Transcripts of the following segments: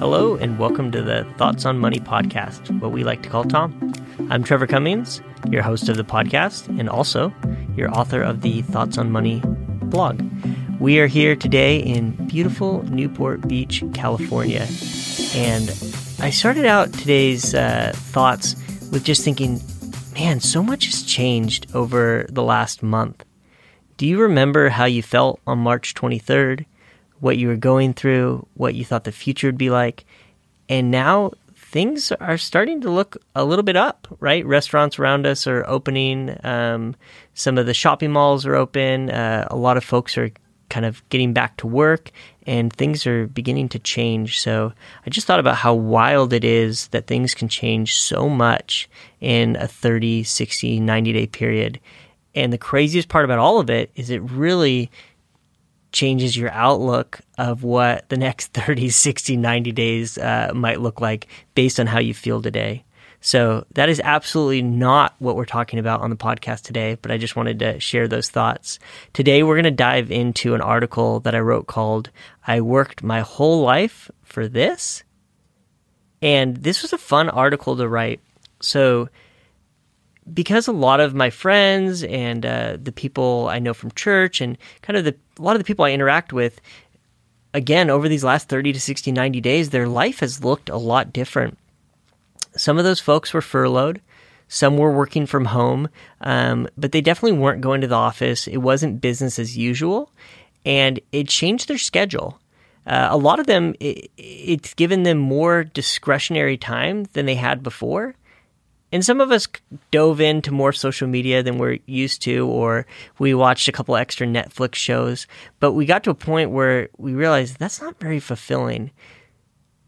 Hello, and welcome to the Thoughts on Money podcast, what we like to call Tom. I'm Trevor Cummings, your host of the podcast, and also your author of the Thoughts on Money blog. We are here today in beautiful Newport Beach, California. And I started out today's uh, thoughts with just thinking, man, so much has changed over the last month. Do you remember how you felt on March 23rd? What you were going through, what you thought the future would be like? And now things are starting to look a little bit up, right? Restaurants around us are opening. Um, some of the shopping malls are open. Uh, a lot of folks are kind of getting back to work and things are beginning to change. So I just thought about how wild it is that things can change so much in a 30, 60, 90 day period. And the craziest part about all of it is it really changes your outlook of what the next 30, 60, 90 days uh, might look like based on how you feel today. So that is absolutely not what we're talking about on the podcast today, but I just wanted to share those thoughts. Today we're going to dive into an article that I wrote called I Worked My Whole Life for This. And this was a fun article to write. So because a lot of my friends and uh, the people I know from church and kind of the a lot of the people I interact with, again, over these last 30 to 60, 90 days, their life has looked a lot different. Some of those folks were furloughed. Some were working from home, um, but they definitely weren't going to the office. It wasn't business as usual, and it changed their schedule. Uh, a lot of them, it, it's given them more discretionary time than they had before and some of us dove into more social media than we're used to, or we watched a couple extra Netflix shows. But we got to a point where we realized that's not very fulfilling.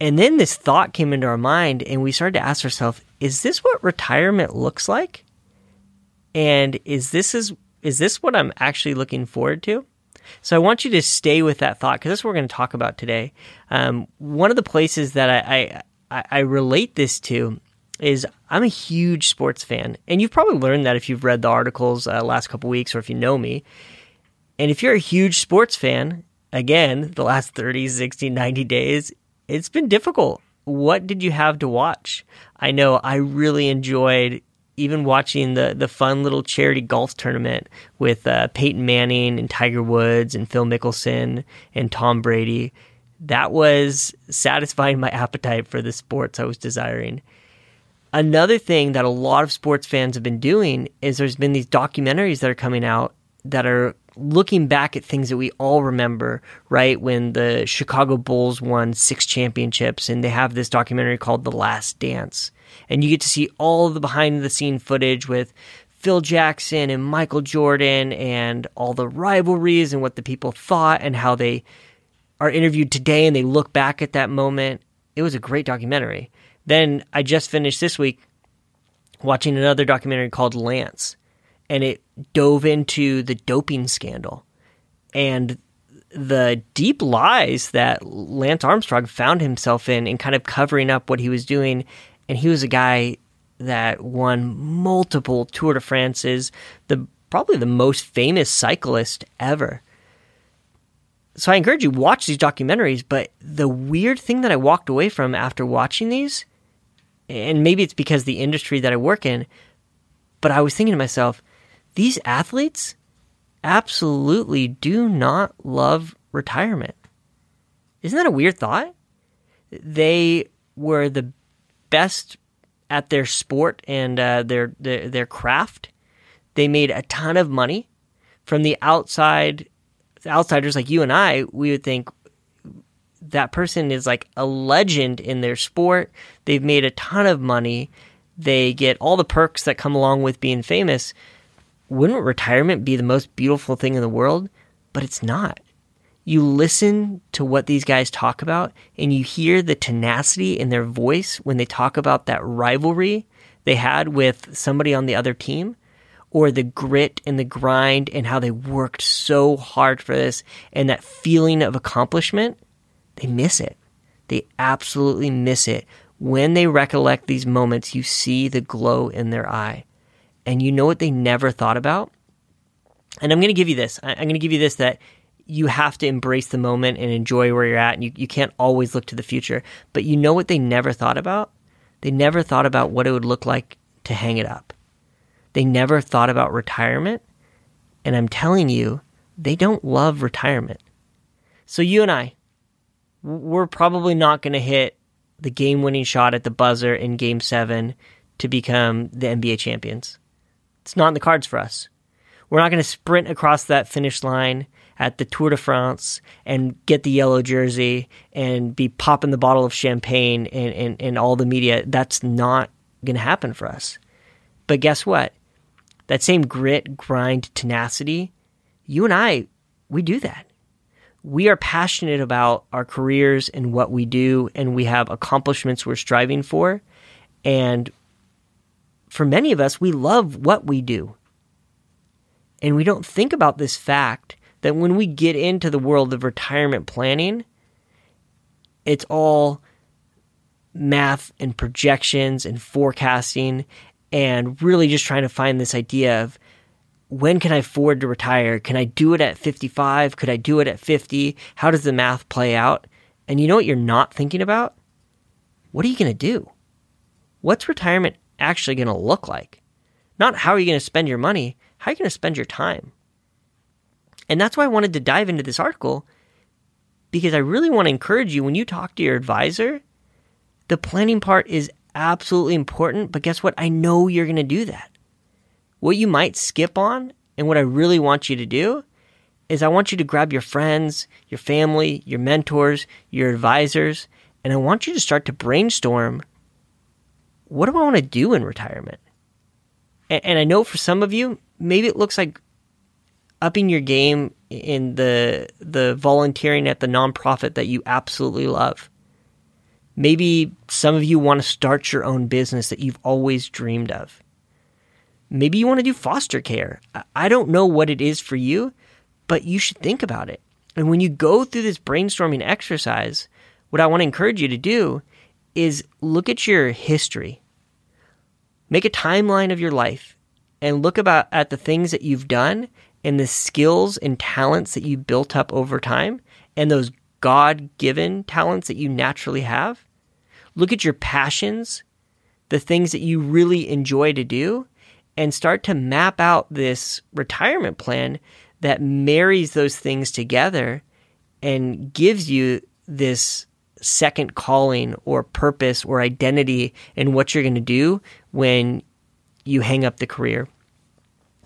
And then this thought came into our mind, and we started to ask ourselves, is this what retirement looks like? And is this is is this what I'm actually looking forward to? So I want you to stay with that thought because that's what we're going to talk about today. Um, one of the places that I, I I relate this to is I'm a huge sports fan, and you've probably learned that if you've read the articles uh, last couple weeks or if you know me. And if you're a huge sports fan, again, the last 30, 60, 90 days, it's been difficult. What did you have to watch? I know I really enjoyed even watching the the fun little charity golf tournament with uh, Peyton Manning and Tiger Woods and Phil Mickelson and Tom Brady. That was satisfying my appetite for the sports I was desiring. Another thing that a lot of sports fans have been doing is there's been these documentaries that are coming out that are looking back at things that we all remember, right? When the Chicago Bulls won six championships and they have this documentary called The Last Dance. And you get to see all the behind the scene footage with Phil Jackson and Michael Jordan and all the rivalries and what the people thought and how they are interviewed today and they look back at that moment. It was a great documentary. Then I just finished this week watching another documentary called Lance, and it dove into the doping scandal and the deep lies that Lance Armstrong found himself in and kind of covering up what he was doing. And he was a guy that won multiple Tour de France's, the probably the most famous cyclist ever. So I encourage you watch these documentaries, but the weird thing that I walked away from after watching these and maybe it's because the industry that I work in, but I was thinking to myself, these athletes absolutely do not love retirement. Isn't that a weird thought? They were the best at their sport and uh, their, their their craft. They made a ton of money. From the outside, outsiders like you and I, we would think, that person is like a legend in their sport. They've made a ton of money. They get all the perks that come along with being famous. Wouldn't retirement be the most beautiful thing in the world? But it's not. You listen to what these guys talk about and you hear the tenacity in their voice when they talk about that rivalry they had with somebody on the other team or the grit and the grind and how they worked so hard for this and that feeling of accomplishment they miss it. They absolutely miss it. When they recollect these moments, you see the glow in their eye. And you know what they never thought about? And I'm going to give you this. I'm going to give you this that you have to embrace the moment and enjoy where you're at and you, you can't always look to the future. But you know what they never thought about? They never thought about what it would look like to hang it up. They never thought about retirement. And I'm telling you, they don't love retirement. So you and I, we're probably not going to hit the game winning shot at the buzzer in game seven to become the NBA champions. It's not in the cards for us. We're not going to sprint across that finish line at the Tour de France and get the yellow jersey and be popping the bottle of champagne and, and, and all the media. That's not going to happen for us. But guess what? That same grit, grind, tenacity, you and I, we do that. We are passionate about our careers and what we do, and we have accomplishments we're striving for. And for many of us, we love what we do. And we don't think about this fact that when we get into the world of retirement planning, it's all math and projections and forecasting and really just trying to find this idea of when can I afford to retire? Can I do it at 55? Could I do it at 50? How does the math play out? And you know what you're not thinking about? What are you going to do? What's retirement actually going to look like? Not how are you going to spend your money, how are you going to spend your time? And that's why I wanted to dive into this article because I really want to encourage you when you talk to your advisor, the planning part is absolutely important. But guess what? I know you're going to do that. What you might skip on, and what I really want you to do, is I want you to grab your friends, your family, your mentors, your advisors, and I want you to start to brainstorm what do I want to do in retirement? And, and I know for some of you, maybe it looks like upping your game in the the volunteering at the nonprofit that you absolutely love. Maybe some of you want to start your own business that you've always dreamed of. Maybe you want to do foster care. I don't know what it is for you, but you should think about it. And when you go through this brainstorming exercise, what I want to encourage you to do is look at your history. Make a timeline of your life and look about at the things that you've done and the skills and talents that you built up over time and those God given talents that you naturally have. Look at your passions, the things that you really enjoy to do, and start to map out this retirement plan that marries those things together and gives you this second calling or purpose or identity in what you're going to do when you hang up the career.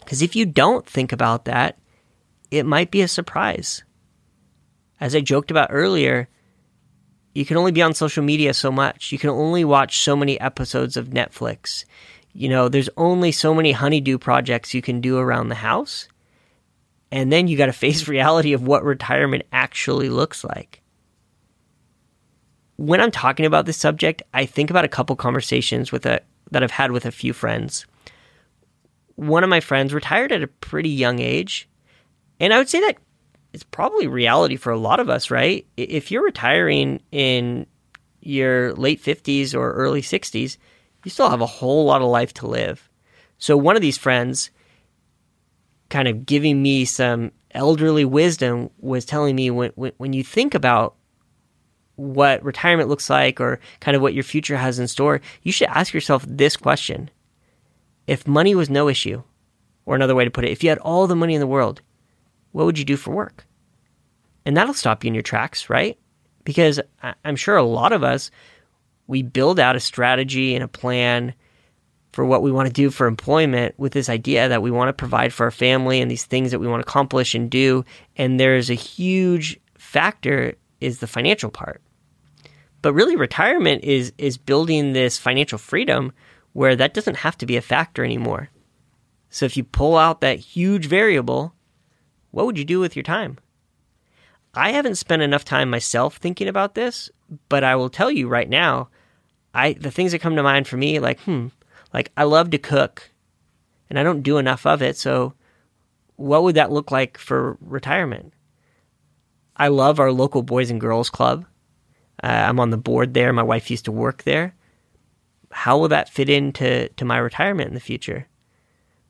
Because if you don't think about that, it might be a surprise. As I joked about earlier, you can only be on social media so much. You can only watch so many episodes of Netflix. You know, there's only so many honeydew projects you can do around the house. And then you got to face reality of what retirement actually looks like. When I'm talking about this subject, I think about a couple conversations with a that I've had with a few friends one of my friends retired at a pretty young age. And I would say that it's probably reality for a lot of us, right? If you're retiring in your late 50s or early 60s, you still have a whole lot of life to live. So one of these friends kind of giving me some elderly wisdom was telling me when, when, when you think about what retirement looks like or kind of what your future has in store, you should ask yourself this question if money was no issue, or another way to put it, if you had all the money in the world, what would you do for work? And that'll stop you in your tracks, right? Because I'm sure a lot of us, we build out a strategy and a plan for what we want to do for employment with this idea that we want to provide for our family and these things that we want to accomplish and do. And there's a huge factor is the financial part. But really retirement is is building this financial freedom where that doesn't have to be a factor anymore. So if you pull out that huge variable, what would you do with your time? I haven't spent enough time myself thinking about this, but I will tell you right now, I the things that come to mind for me like, hmm, like I love to cook and I don't do enough of it, so what would that look like for retirement? I love our local Boys and Girls Club. Uh, I'm on the board there. My wife used to work there how will that fit into to my retirement in the future?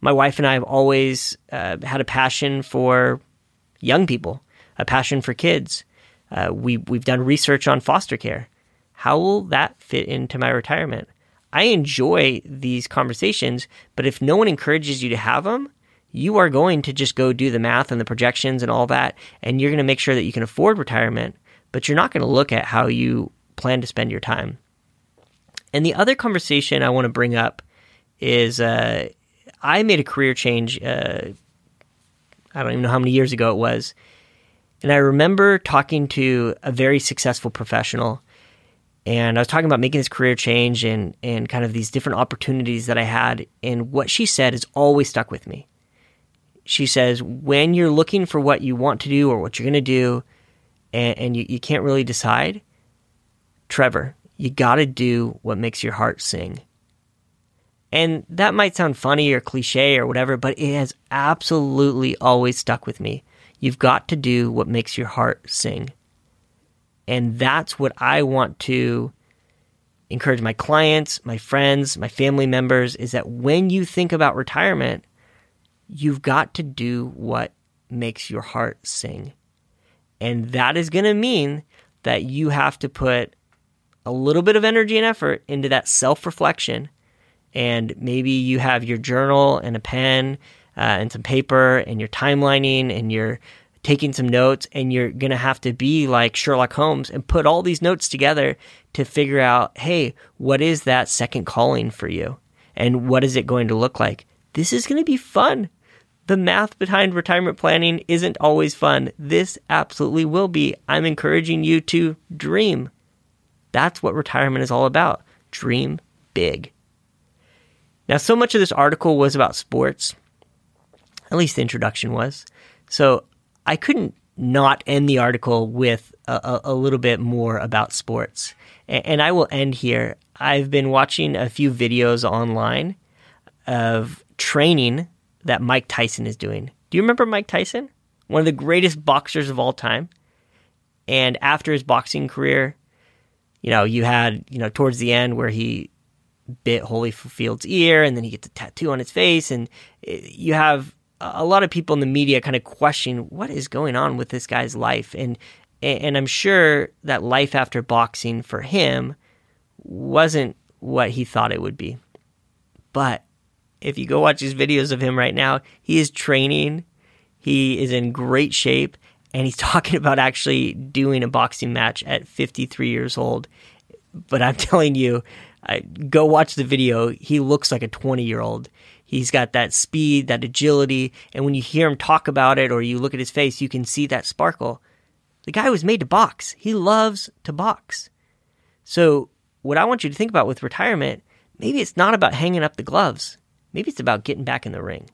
My wife and I have always uh, had a passion for young people. a passion for kids. Uh, we we've done research on foster care. How will that fit into my retirement? I enjoy these conversations, but if no one encourages you to have them, you are going to just go do the math and the projections and all that, and you're going to make sure that you can afford retirement, but you're not going to look at how you plan to spend your time. And the other conversation I want to bring up is uh, I made a career change. Uh, I don't even know how many years ago it was. And I remember talking to a very successful professional and I was talking about making this career change and and kind of these different opportunities that I had. And what she said has always stuck with me. She says, when you're looking for what you want to do or what you're going to do, and, and you, you can't really decide, Trevor, you got to do what makes your heart sing. And that might sound funny or cliche or whatever, but it has absolutely always stuck with me. You've got to do what makes your heart sing. And that's what I want to encourage my clients, my friends, my family members is that when you think about retirement, you've got to do what makes your heart sing. And that is going to mean that you have to put a little bit of energy and effort into that self reflection. And maybe you have your journal and a pen uh, and some paper and you're timelining and you're taking some notes and you're going to have to be like Sherlock Holmes and put all these notes together to figure out, hey, what is that second calling for you? And what is it going to look like? This is going to be fun. The math behind retirement planning isn't always fun. This absolutely will be. I'm encouraging you to dream. That's what retirement is all about. Dream big. Now, so much of this article was about sports. At least the introduction was. So I couldn't not end the article with a, a, little bit more about sports. And, I will end here. I've been watching a few videos online of training that Mike Tyson is doing. Do you remember Mike Tyson? One of the greatest boxers of all time. And after his boxing career, you know, you had, you know, towards the end where he bit Holyfield's ear and then he gets a tattoo on his face and eh, you have a lot of people in the media kind of question what is going on with this guy's life and and I'm sure that life after boxing for him wasn't what he thought it would be. But if you go watch his videos of him right now, he is training, he is in great shape, and he's talking about actually doing a boxing match at 53 years old. But I'm telling you, I, go watch the video. He looks like a 20 year old. He's got that speed, that agility, and when you hear him talk about it or you look at his face, you can see that sparkle. The guy was made to box. He loves to box. So, what I want you to think about with retirement, maybe it's not about hanging up the gloves. Maybe it's about getting back in the ring.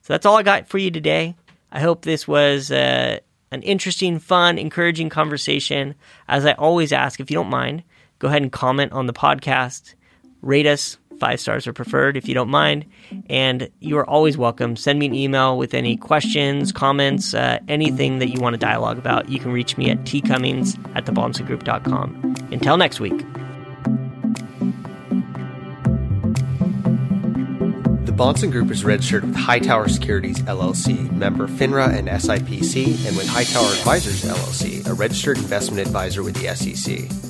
So that's all I got for you today. I hope this was uh, an interesting, fun, encouraging conversation. As I always ask, if you don't mind, go ahead and comment on the podcast, rate us, Five stars are preferred if you don't mind. And you are always welcome. Send me an email with any questions, comments, uh, anything that you want to dialogue about. You can reach me at tcummings at thebahnsengroup.com. Until next week. The Bahnsen Group is registered with Hightower Securities LLC, member FINRA and SIPC, and with Hightower Advisors LLC, a registered investment advisor with the SEC.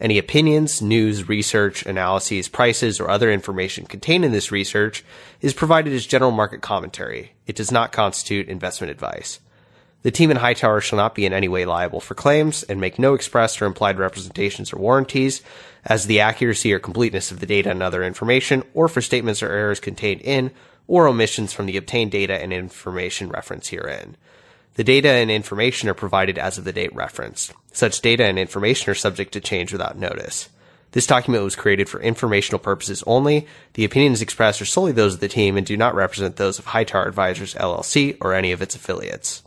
Any opinions, news, research, analyses, prices, or other information contained in this research is provided as general market commentary. It does not constitute investment advice. The team in Hightower shall not be in any way liable for claims and make no express or implied representations or warranties as to the accuracy or completeness of the data and other information, or for statements or errors contained in or omissions from the obtained data and information referenced herein. The data and information are provided as of the date referenced. Such data and information are subject to change without notice. This document was created for informational purposes only. The opinions expressed are solely those of the team and do not represent those of Hightower Advisors LLC or any of its affiliates.